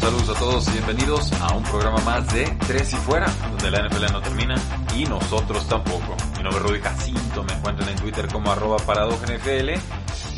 Saludos a todos y bienvenidos a un programa más de Tres y Fuera, donde la NFL no termina y nosotros tampoco. Mi nombre es Rudy Jacinto, me encuentran en Twitter como arroba NFL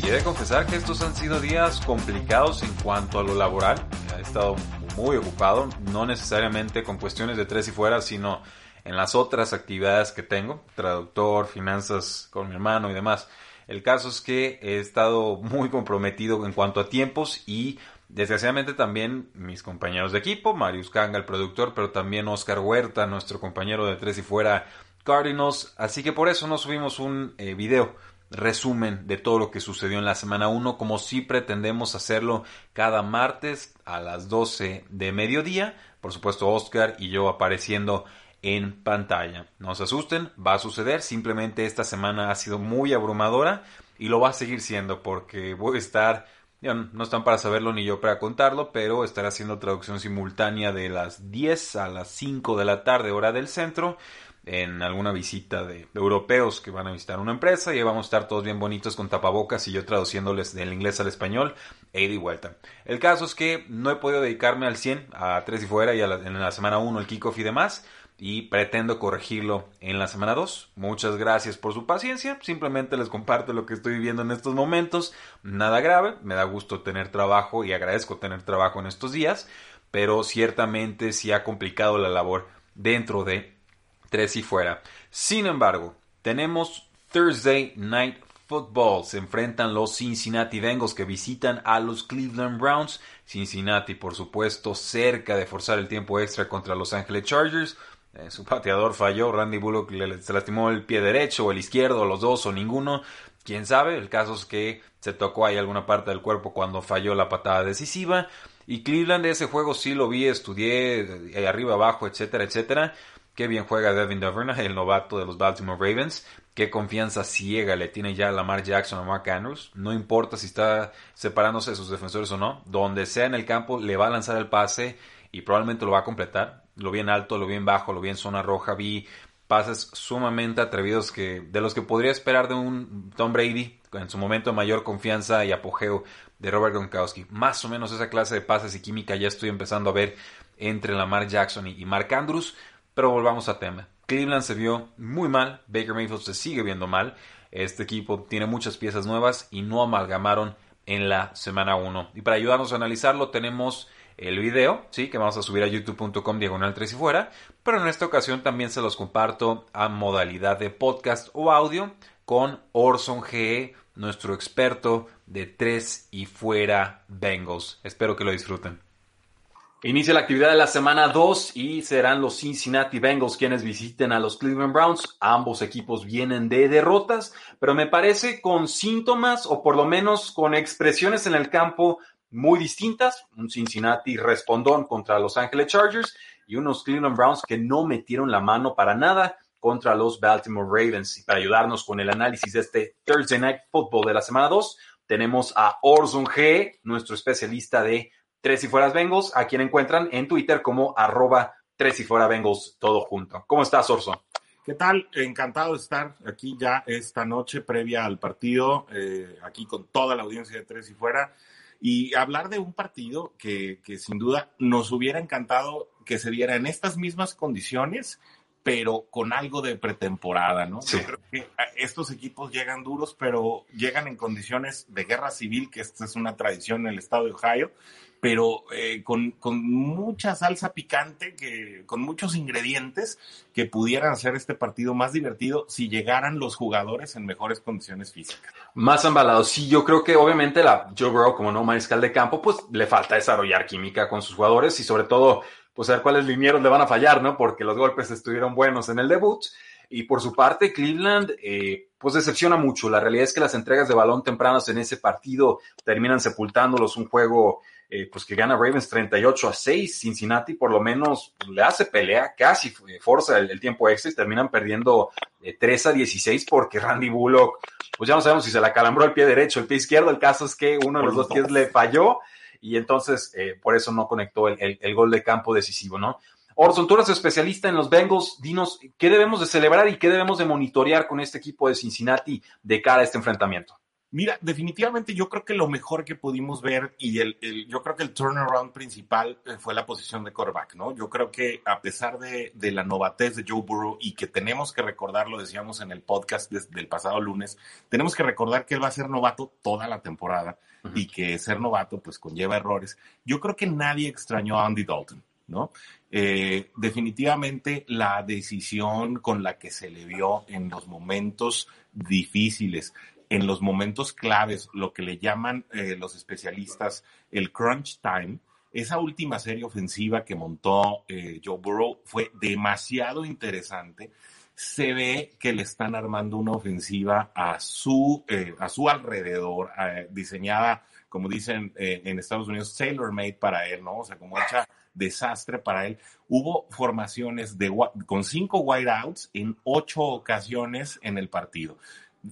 y he de confesar que estos han sido días complicados en cuanto a lo laboral. He estado muy ocupado, no necesariamente con cuestiones de Tres y Fuera, sino en las otras actividades que tengo, traductor, finanzas con mi hermano y demás. El caso es que he estado muy comprometido en cuanto a tiempos y Desgraciadamente también mis compañeros de equipo, Marius Kanga, el productor, pero también Oscar Huerta, nuestro compañero de Tres y Fuera Cardinals. Así que por eso no subimos un eh, video resumen de todo lo que sucedió en la semana 1, como si pretendemos hacerlo cada martes a las 12 de mediodía. Por supuesto, Oscar y yo apareciendo en pantalla. No se asusten, va a suceder. Simplemente esta semana ha sido muy abrumadora y lo va a seguir siendo porque voy a estar no están para saberlo ni yo para contarlo, pero estaré haciendo traducción simultánea de las 10 a las 5 de la tarde, hora del centro, en alguna visita de, europeos que van a visitar una empresa y ahí vamos a estar todos bien bonitos con tapabocas y yo traduciéndoles del inglés al español e ida y vuelta. El caso es que no he podido dedicarme al 100 a tres y fuera y en la semana 1 el kickoff y demás y pretendo corregirlo en la semana 2. Muchas gracias por su paciencia. Simplemente les comparto lo que estoy viviendo en estos momentos. Nada grave. Me da gusto tener trabajo y agradezco tener trabajo en estos días. Pero ciertamente sí ha complicado la labor dentro de tres y fuera. Sin embargo, tenemos Thursday Night Football. Se enfrentan los Cincinnati Bengals que visitan a los Cleveland Browns. Cincinnati, por supuesto, cerca de forzar el tiempo extra contra Los Angeles Chargers. Eh, su pateador falló, Randy Bullock le, se lastimó el pie derecho o el izquierdo, los dos o ninguno. Quién sabe, el caso es que se tocó ahí alguna parte del cuerpo cuando falló la patada decisiva. Y Cleveland, ese juego sí lo vi, estudié, ahí arriba, abajo, etcétera, etcétera. Qué bien juega Devin Duvernay, el novato de los Baltimore Ravens. Qué confianza ciega le tiene ya Lamar Jackson a Mark Andrews. No importa si está separándose de sus defensores o no. Donde sea en el campo, le va a lanzar el pase y probablemente lo va a completar lo vi en alto, lo vi en bajo, lo vi en zona roja, vi pases sumamente atrevidos que de los que podría esperar de un Tom Brady en su momento de mayor confianza y apogeo de Robert Gronkowski. Más o menos esa clase de pases y química ya estoy empezando a ver entre Lamar Jackson y Mark Andrews, pero volvamos a tema. Cleveland se vio muy mal, Baker Mayfield se sigue viendo mal. Este equipo tiene muchas piezas nuevas y no amalgamaron en la semana 1. Y para ayudarnos a analizarlo tenemos el video, ¿sí? Que vamos a subir a youtube.com diagonal 3 y fuera. Pero en esta ocasión también se los comparto a modalidad de podcast o audio con Orson GE, nuestro experto de 3 y fuera Bengals. Espero que lo disfruten. Inicia la actividad de la semana 2 y serán los Cincinnati Bengals quienes visiten a los Cleveland Browns. Ambos equipos vienen de derrotas, pero me parece con síntomas o por lo menos con expresiones en el campo muy distintas, un Cincinnati respondón contra Los Angeles Chargers y unos Cleveland Browns que no metieron la mano para nada contra los Baltimore Ravens. Y para ayudarnos con el análisis de este Thursday Night Football de la semana 2, tenemos a Orson G, nuestro especialista de Tres y Fueras Bengals, a quien encuentran en Twitter como arroba Tres y Fuera Bengals, todo junto. ¿Cómo estás, Orson? ¿Qué tal? Encantado de estar aquí ya esta noche previa al partido, eh, aquí con toda la audiencia de Tres y Fuera y hablar de un partido que, que sin duda nos hubiera encantado que se diera en estas mismas condiciones, pero con algo de pretemporada, ¿no? Yo creo que ah, estos equipos llegan duros, pero llegan en condiciones de guerra civil, que esta es una tradición en el estado de Ohio, pero eh, con, con, mucha salsa picante, que, con muchos ingredientes que pudieran hacer este partido más divertido si llegaran los jugadores en mejores condiciones físicas. Más embalados. Sí, yo creo que obviamente la Joe Burrow, como no mariscal de campo, pues le falta desarrollar química con sus jugadores y sobre todo pues a ver cuáles linieros le van a fallar, ¿no? Porque los golpes estuvieron buenos en el debut. Y por su parte, Cleveland, eh, pues decepciona mucho. La realidad es que las entregas de balón tempranas en ese partido terminan sepultándolos. Un juego eh, pues que gana Ravens 38 a 6. Cincinnati por lo menos le hace pelea, casi forza el, tiempo extra y terminan perdiendo 3 eh, a 16 porque Randy Bullock, pues ya no sabemos si se la calambró el pie derecho, el pie izquierdo. El caso es que uno de los dos pies le falló y entonces por eso no conectó el, el, gol de campo decisivo, ¿no? Orson, tú eres especialista en los Bengals. Dinos, ¿qué debemos de celebrar y qué debemos de monitorear con este equipo de Cincinnati de cara a este enfrentamiento? Mira, definitivamente yo creo que lo mejor que pudimos ver y el, yo creo que el turnaround principal eh, fue la posición de quarterback, ¿no? Yo creo que a pesar de, de la novatez de Joe Burrow y que tenemos que recordar, lo decíamos en el podcast del pasado lunes, tenemos que recordar que él va a ser novato toda la temporada y que ser novato pues conlleva errores. Yo creo que nadie extrañó a Andy Dalton. ¿no? Eh, definitivamente la decisión con la que se le vio en los momentos difíciles, en los momentos claves, lo que le llaman eh, los especialistas el crunch time, esa última serie ofensiva que montó eh, Joe Burrow fue demasiado interesante. Se ve que le están armando una ofensiva a su, a su alrededor, diseñada, como dicen en Estados Unidos, tailor made para él, ¿no? O sea, como hecha desastre para él. Hubo formaciones de, con cinco whiteouts en ocho ocasiones en el partido.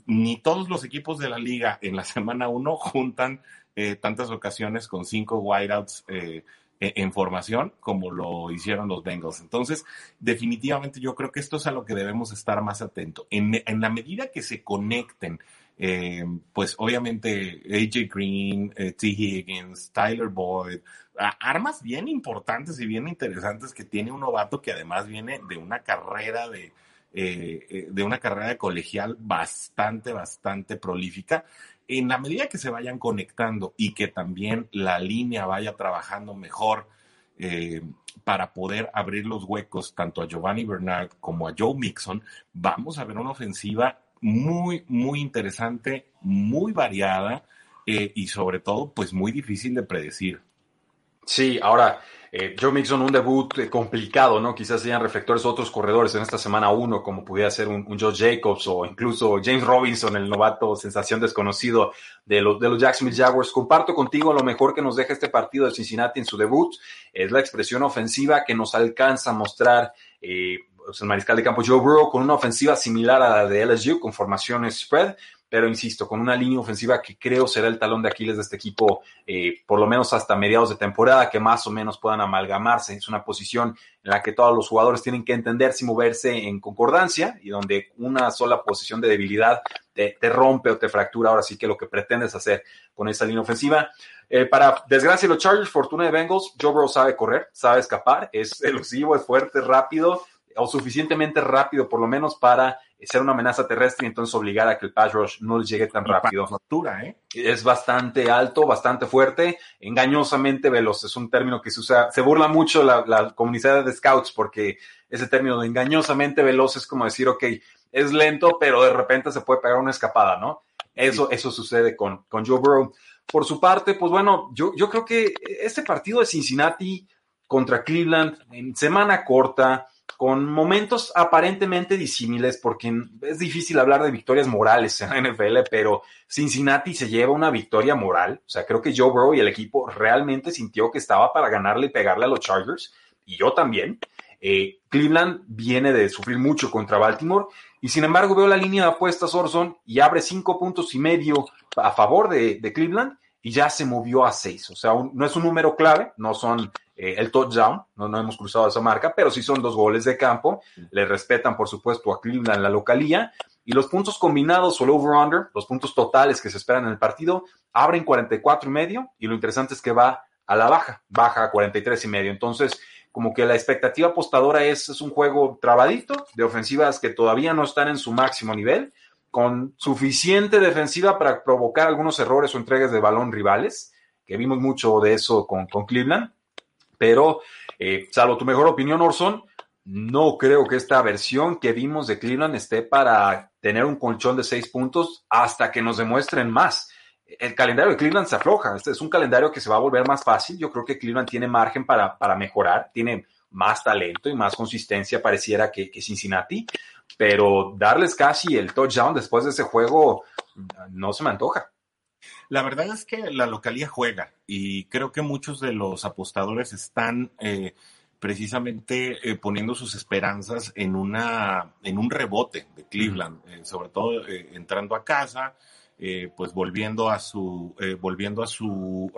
Ni todos los equipos de la liga en la semana uno juntan eh, tantas ocasiones con cinco whiteouts eh, e, en formación como lo hicieron los Bengals. Entonces, definitivamente yo creo que esto es a lo que debemos estar más atentos. En, la medida que se conecten eh, pues obviamente AJ Green, T. Higgins, Tyler Boyd, armas bien importantes y bien interesantes que tiene un novato que además viene de una carrera de, eh, de una carrera colegial bastante, bastante prolífica. En la medida que se vayan conectando y que también la línea vaya trabajando mejor, para poder abrir los huecos tanto a Giovanni Bernard como a Joe Mixon, vamos a ver una ofensiva muy, muy interesante, muy variada eh, y sobre todo, pues muy difícil de predecir. Sí, ahora, eh, Joe Mixon, un debut eh, complicado, ¿no? Quizás sean reflectores otros corredores en esta semana uno, como pudiera ser un, Joe Jacobs o incluso James Robinson, el novato sensación desconocido de los, de los Jacksonville Jaguars. Comparto contigo lo mejor que nos deja este partido de Cincinnati en su debut, es la expresión ofensiva que nos alcanza a mostrar eh, el mariscal de campo Joe Burrow con una ofensiva similar a la de LSU, con formaciones spread, pero insisto, con una línea ofensiva que creo será el talón de Aquiles de este equipo, eh, por lo menos hasta mediados de temporada, que más o menos puedan amalgamarse. Es una posición en la que todos los jugadores tienen que entender si moverse en concordancia y donde una sola posición de debilidad te, rompe o te fractura. Ahora sí que lo que pretendes hacer con esa línea ofensiva. Eh, para desgracia de los Chargers, fortuna de Bengals, Joe Burrow sabe correr, sabe escapar, es elusivo, es fuerte, rápido o suficientemente rápido por lo menos para ser una amenaza terrestre y entonces obligar a que el pass rush no les llegue tan rápido. ¿eh? Es bastante alto, bastante fuerte, engañosamente veloz. Es un término que se usa, se burla mucho la, comunidad de scouts porque ese término de engañosamente veloz es como decir, ok, es lento, pero de repente se puede pegar una escapada, ¿no? Eso, eso sucede con, con Joe Burrow. Por su parte, pues bueno, yo, yo creo que este partido de Cincinnati contra Cleveland en semana corta, con momentos aparentemente disímiles, porque es difícil hablar de victorias morales en la NFL, pero Cincinnati se lleva una victoria moral. O sea, creo que Joe Burrow y el equipo realmente sintió que estaba para ganarle y pegarle a los Chargers, y yo también. Eh, Cleveland viene de sufrir mucho contra Baltimore, y sin embargo veo la línea de apuestas Orson y abre cinco puntos y medio a favor de, de Cleveland y ya se movió a seis. O sea, no es un número clave, no son eh, el touchdown, no, no hemos cruzado esa marca, pero sí son dos goles de campo. Le respetan, por supuesto, a Cleveland la localía. Y los puntos combinados o el over-under, los puntos totales que se esperan en el partido, abren 44 y medio. Y lo interesante es que va a la baja, baja a 43 y medio. Entonces, como que la expectativa apostadora es, es un juego trabadito de ofensivas que todavía no están en su máximo nivel, con suficiente defensiva para provocar algunos errores o entregas de balón rivales, que vimos mucho de eso con, con Cleveland pero eh, salvo tu mejor opinión, Orson, no creo que esta versión que vimos de Cleveland esté para tener un colchón de seis puntos hasta que nos demuestren más. el calendario de Cleveland se afloja. Este es un calendario que se va a volver más fácil. Yo creo que Cleveland tiene margen para, para mejorar, tiene más talento y más consistencia, pareciera que, que Cincinnati, pero darles casi el touchdown después de ese juego no se me antoja. La verdad es que la localía juega y creo que muchos de los apostadores están eh, precisamente eh, poniendo sus esperanzas en, una, en un rebote de Cleveland, eh, sobre todo entrando a casa, pues volviendo a su, volviendo a su,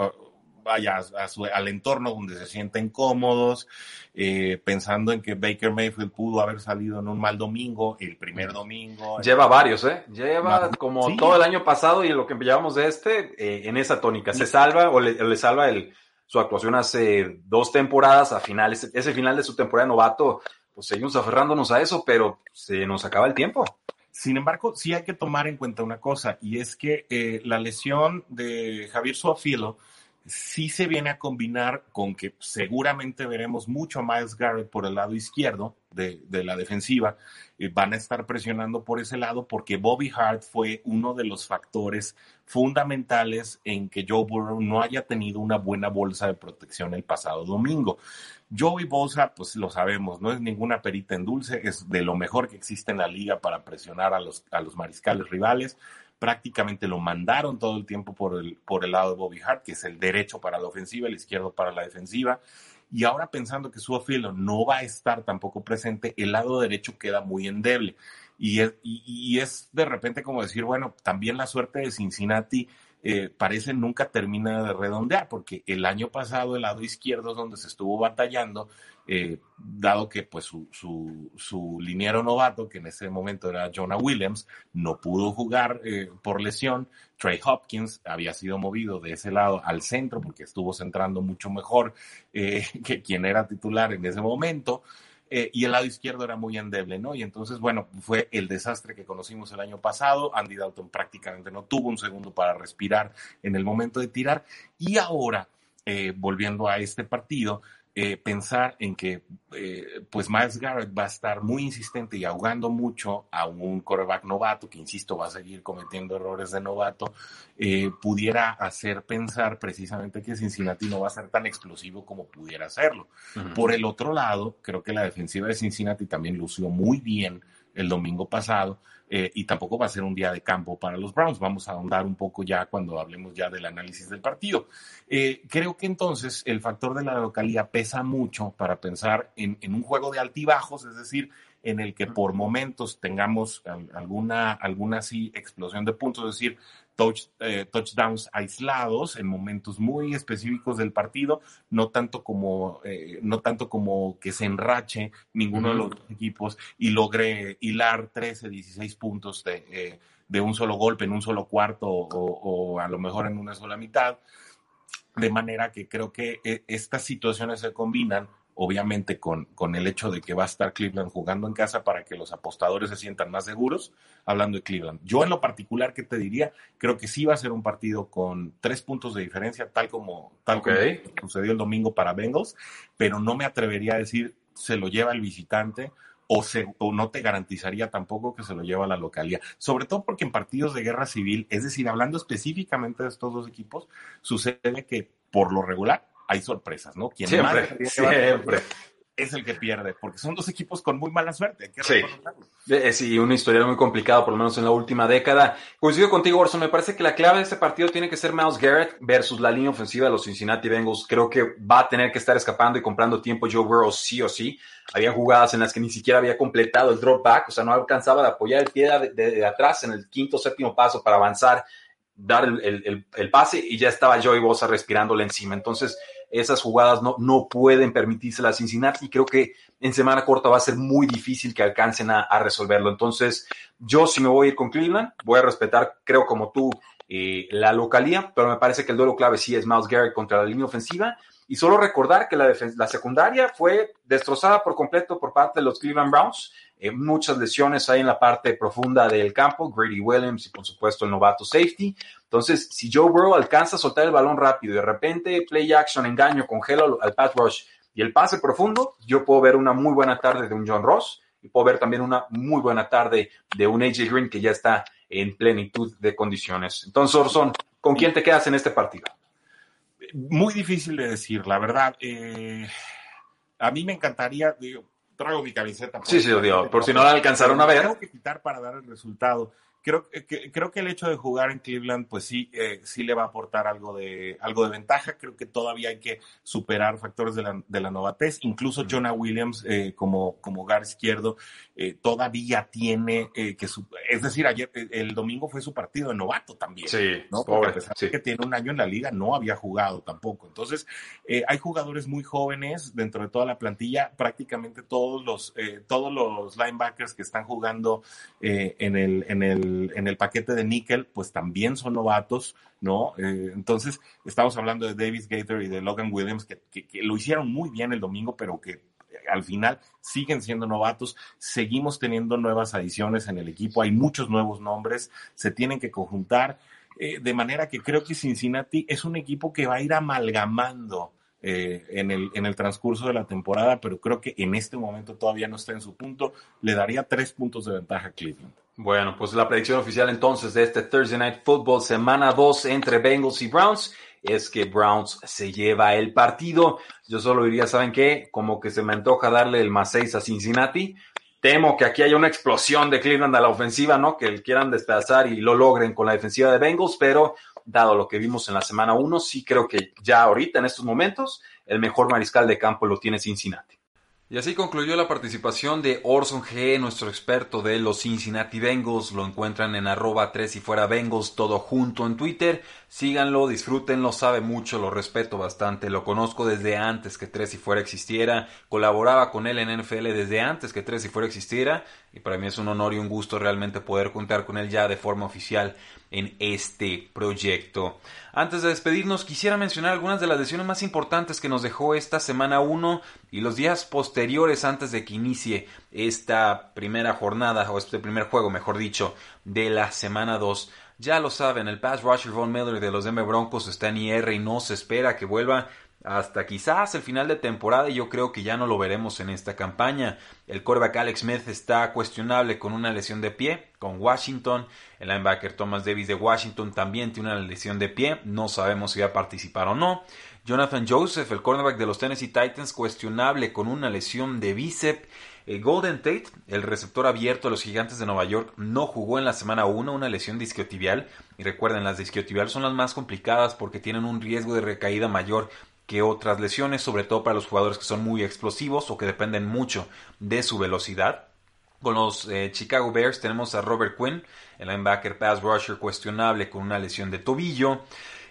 vaya a su, al entorno donde se sienten cómodos, eh, pensando en que Baker Mayfield pudo haber salido en un mal domingo, el primer domingo. Lleva varios, ¿eh? Lleva como todo el año pasado y lo que llevamos de este, eh, en esa tónica. Se salva o le, salva el, su actuación hace dos temporadas, a finales, ese final de su temporada novato, pues seguimos aferrándonos a eso, pero se nos acaba el tiempo. Sin embargo, sí hay que tomar en cuenta una cosa, y es que eh, la lesión de Javier Suafilo sí se viene a combinar con que seguramente veremos mucho a Miles Garrett por el lado izquierdo de, la defensiva. Eh, van a estar presionando por ese lado porque Bobby Hart fue uno de los factores fundamentales en que Joe Burrow no haya tenido una buena bolsa de protección el pasado domingo. Joey Bosa, pues lo sabemos, no es ninguna perita en dulce, es de lo mejor que existe en la liga para presionar a los, a los mariscales rivales prácticamente lo mandaron todo el tiempo por el, por el lado de Bobby Hart, que es el derecho para la ofensiva, el izquierdo para la defensiva. Y ahora pensando que su filo no va a estar tampoco presente, el lado derecho queda muy endeble. Y es, y es de repente como decir, bueno, también la suerte de Cincinnati eh, parece nunca termina de redondear, porque el año pasado el lado izquierdo es donde se estuvo batallando, eh, dado que pues su, su, su, liniero novato, que en ese momento era Jonah Williams, no pudo jugar eh, por lesión. Trey Hopkins había sido movido de ese lado al centro porque estuvo centrando mucho mejor que quien era titular en ese momento. Eh, y el lado izquierdo era muy endeble, ¿no? Y entonces, bueno, fue el desastre que conocimos el año pasado. Andy Dalton prácticamente no tuvo un segundo para respirar en el momento de tirar. Y ahora, eh, volviendo a este partido, eh, pensar en que eh, pues Miles Garrett va a estar muy insistente y ahogando mucho a un quarterback novato, que insisto va a seguir cometiendo errores de novato, eh, pudiera hacer pensar precisamente que Cincinnati no va a ser tan explosivo como pudiera serlo. Por el otro lado, creo que la defensiva de Cincinnati también lució muy bien el domingo pasado eh, y tampoco va a ser un día de campo para los Browns. Vamos a ahondar un poco ya cuando hablemos ya del análisis del partido. Eh, creo que entonces el factor de la localidad pesa mucho para pensar en, en un juego de altibajos, es decir, en el que por momentos tengamos alguna, alguna sí explosión de puntos, es decir, touch, eh, touchdowns aislados en momentos muy específicos del partido, no tanto como, eh, no tanto como que se enrache ninguno de los equipos y logre hilar 13, 16 puntos de, eh, de un solo golpe en un solo cuarto o, o, a lo mejor en una sola mitad. De manera que creo que estas situaciones se combinan obviamente con, con, el hecho de que va a estar Cleveland jugando en casa para que los apostadores se sientan más seguros, hablando de Cleveland. Yo en lo particular que te diría, creo que sí va a ser un partido con tres puntos de diferencia, tal como, tal como sucedió el domingo para Bengals, pero no me atrevería a decir se lo lleva el visitante o, se, o no te garantizaría tampoco que se lo lleva la localidad. Sobre todo porque en partidos de guerra civil, es decir, hablando específicamente de estos dos equipos, sucede que por lo regular hay sorpresas, ¿no? Quien siempre, siempre. Es el que pierde, porque son dos equipos con muy mala suerte. Hay que sí. sí, una historia muy complicada, por lo menos en la última década. Coincido contigo, Orson. Me parece que la clave de este partido tiene que ser Miles Garrett versus la línea ofensiva de los Cincinnati Bengals. Creo que va a tener que estar escapando y comprando tiempo Joe Burrow sí o sí. Había jugadas en las que ni siquiera había completado el drop back, o sea, no alcanzaba de apoyar el pie de, atrás en el quinto séptimo paso para avanzar dar el, el, pase y ya estaba Joey Bosa respirándole encima. Entonces, esas jugadas no, no pueden permitirse a Cincinnati y creo que en semana corta va a ser muy difícil que alcancen a, resolverlo. Entonces, yo sí me voy a ir con Cleveland, voy a respetar, creo como tú, eh, la localía, pero me parece que el duelo clave sí es Miles Garrett contra la línea ofensiva. Y solo recordar que la, la secundaria fue destrozada por completo por parte de los Cleveland Browns. Eh, muchas lesiones ahí en la parte profunda del campo, Grady Williams y por supuesto el novato safety. Entonces, si Joe Burrow alcanza a soltar el balón rápido y de repente play action, engaño, congela al pass rush y el pase profundo, yo puedo ver una muy buena tarde de un John Ross y puedo ver también una muy buena tarde de un AJ Green que ya está en plenitud de condiciones. Entonces, Orson, ¿Con quién te quedas en este partido? Muy difícil de decir, la verdad. Eh, a mí me encantaría, digo, traigo mi camiseta. Sí, sí, digo, por si no la alcanzaron a ver. Tengo que quitar para dar el resultado creo que, creo que el hecho de jugar en Cleveland, pues sí, eh, sí le va a aportar algo de, algo de ventaja. Creo que todavía hay que superar factores de la, de la novatez. Incluso Jonah Williams, eh, como, como gar izquierdo, eh, todavía tiene que, es decir, ayer, el domingo fue su partido de novato también. Sí, ¿no? Porque a pesar de que tiene un año en la liga, no había jugado tampoco. Entonces, hay jugadores muy jóvenes dentro de toda la plantilla. Prácticamente todos los, todos los linebackers que están jugando en el, en el en el paquete de níquel, pues también son novatos, ¿no? Eh, entonces, estamos hablando de Davis Gator y de Logan Williams, que, lo hicieron muy bien el domingo, pero que al final siguen siendo novatos, seguimos teniendo nuevas adiciones en el equipo, hay muchos nuevos nombres, se tienen que conjuntar, eh, de manera que creo que Cincinnati es un equipo que va a ir amalgamando eh, en, el, en el transcurso de la temporada, pero creo que en este momento todavía no está en su punto, le daría tres puntos de ventaja a Cleveland. Bueno, pues la predicción oficial entonces de este Thursday Night Football, semana 2 entre Bengals y Browns, es que Browns se lleva el partido. Yo solo diría, ¿saben qué? Como que se me antoja darle el más 6 a Cincinnati. Temo que aquí haya una explosión de Cleveland a la ofensiva, ¿no? Que quieran despedazar y lo logren con la defensiva de Bengals, pero dado lo que vimos en la semana 1, sí creo que ya ahorita, en estos momentos, el mejor mariscal de campo lo tiene Cincinnati. Y así concluyó la participación de Orson G, nuestro experto de los Cincinnati Bengals. Lo encuentran en arroba 3 y fuera Bengals, todo junto en Twitter. Síganlo, disfrútenlo, sabe mucho, lo respeto bastante. Lo conozco desde antes que 3 y fuera existiera. Colaboraba con él en NFL desde antes que 3 y fuera existiera. Y para mí es un honor y un gusto realmente poder contar con él ya de forma oficial en este proyecto. Antes de despedirnos, quisiera mencionar algunas de las lesiones más importantes que nos dejó esta semana 1 y los días posteriores antes de que inicie esta primera jornada, o este primer juego, mejor dicho, de la semana 2. Ya lo saben, el pass rusher Von Miller de los Denver Broncos está en IR y no se espera que vuelva hasta quizás el final de temporada y yo creo que ya no lo veremos en esta campaña. El quarterback Alex Smith está cuestionable con una lesión de pie con Washington. El linebacker Thomas Davis de Washington también tiene una lesión de pie. No sabemos si va a participar o no. Jonathan Joseph, el cornerback de los Tennessee Titans, cuestionable con una lesión de bíceps. El Golden Tate, el receptor abierto de los Gigantes de Nueva York, no jugó en la semana 1 una lesión disquiotibial. Y recuerden, las disquiotibiales son las más complicadas porque tienen un riesgo de recaída mayor que otras lesiones, sobre todo para los jugadores que son muy explosivos o que dependen mucho de su velocidad. Con los eh, Chicago Bears tenemos a Robert Quinn, el linebacker pass rusher cuestionable con una lesión de tobillo.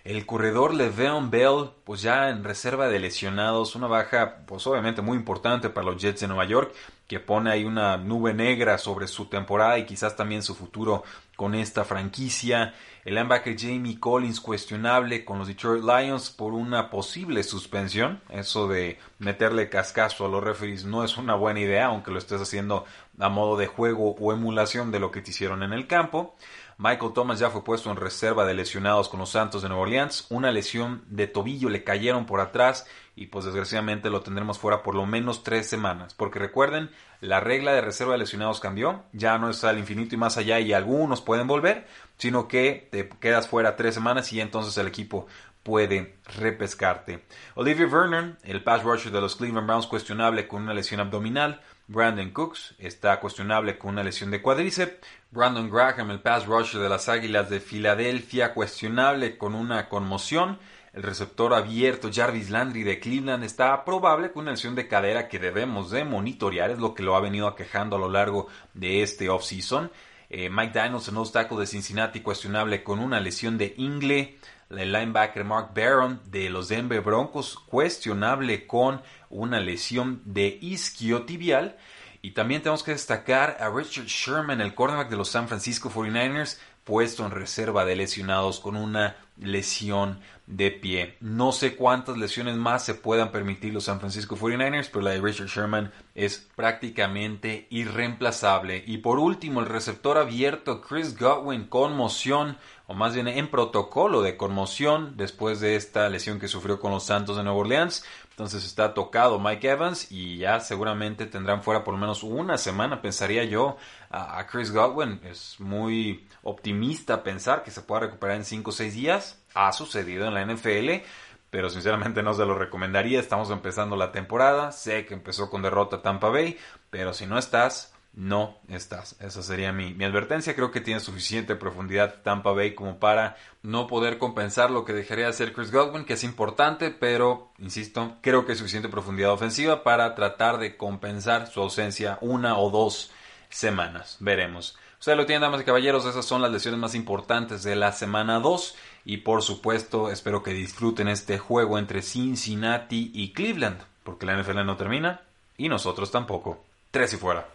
El corredor Le'Veon Bell, pues ya en reserva de lesionados, una baja pues obviamente muy importante para los Jets de Nueva York, que pone ahí una nube negra sobre su temporada y quizás también su futuro con esta franquicia. El linebacker Jamie Collins cuestionable con los Detroit Lions por una posible suspensión. Eso de meterle cascazo a los referees no es una buena idea, aunque lo estés haciendo a modo de juego o emulación de lo que te hicieron en el campo. Michael Thomas ya fue puesto en reserva de lesionados con los Santos de Nueva Orleans. Una lesión de tobillo le cayeron por atrás y pues desgraciadamente lo tendremos fuera por lo menos tres semanas. Porque recuerden, la regla de reserva de lesionados cambió. Ya no es al infinito y más allá y algunos pueden volver, sino que te quedas fuera tres semanas y entonces el equipo puede repescarte. Olivia Vernon, el pass rusher de los Cleveland Browns, cuestionable con una lesión abdominal. Brandon Cooks está cuestionable con una lesión de cuádriceps. Brandon Graham, el pass rusher de las Águilas de Filadelfia, cuestionable con una conmoción. El receptor abierto Jarvis Landry de Cleveland está probable con una lesión de cadera que debemos de monitorear, es lo que lo ha venido aquejando a lo largo de este offseason. Eh, Mike Daniels, el tackle de Cincinnati, cuestionable con una lesión de ingle. El linebacker Mark Barron de los Denver Broncos, cuestionable con una lesión de isquiotibial. Y también tenemos que destacar a Richard Sherman, el cornerback de los San Francisco 49ers, puesto en reserva de lesionados con una lesión de pie. No sé cuántas lesiones más se puedan permitir los San Francisco 49ers, pero la de Richard Sherman es prácticamente irreemplazable. Y por último, el receptor abierto Chris Godwin, conmoción, o más bien en protocolo de conmoción después de esta lesión que sufrió con los Santos de Nueva Orleans. Entonces está tocado Mike Evans y ya seguramente tendrán fuera por lo menos una semana, pensaría yo, a, Chris Godwin. Es muy optimista pensar que se pueda recuperar en 5 o 6 días. Ha sucedido en la NFL, pero sinceramente no se lo recomendaría. Estamos empezando la temporada, sé que empezó con derrota Tampa Bay, pero si no estás, no estás. Esa sería mi, mi, advertencia. Creo que tiene suficiente profundidad Tampa Bay como para no poder compensar lo que dejaría de hacer Chris Godwin, que es importante, pero, insisto, creo que hay suficiente profundidad ofensiva para tratar de compensar su ausencia una o dos semanas. Veremos. Ustedes lo tienen, damas y caballeros, esas son las lesiones más importantes de la semana 2 y por supuesto espero que disfruten este juego entre Cincinnati y Cleveland, porque la NFL no termina y nosotros tampoco. Tres y fuera.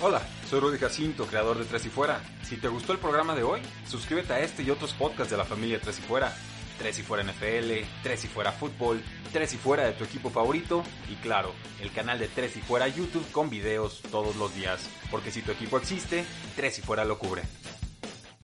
Hola, soy Rudy Jacinto, creador de Tres y Fuera. Si te gustó el programa de hoy, suscríbete a este y otros podcasts de la familia Tres y Fuera. Tres y Fuera NFL, Tres y Fuera Fútbol, Tres y Fuera de tu equipo favorito y claro, el canal de Tres y Fuera YouTube con videos todos los días. Porque si tu equipo existe, Tres y Fuera lo cubre.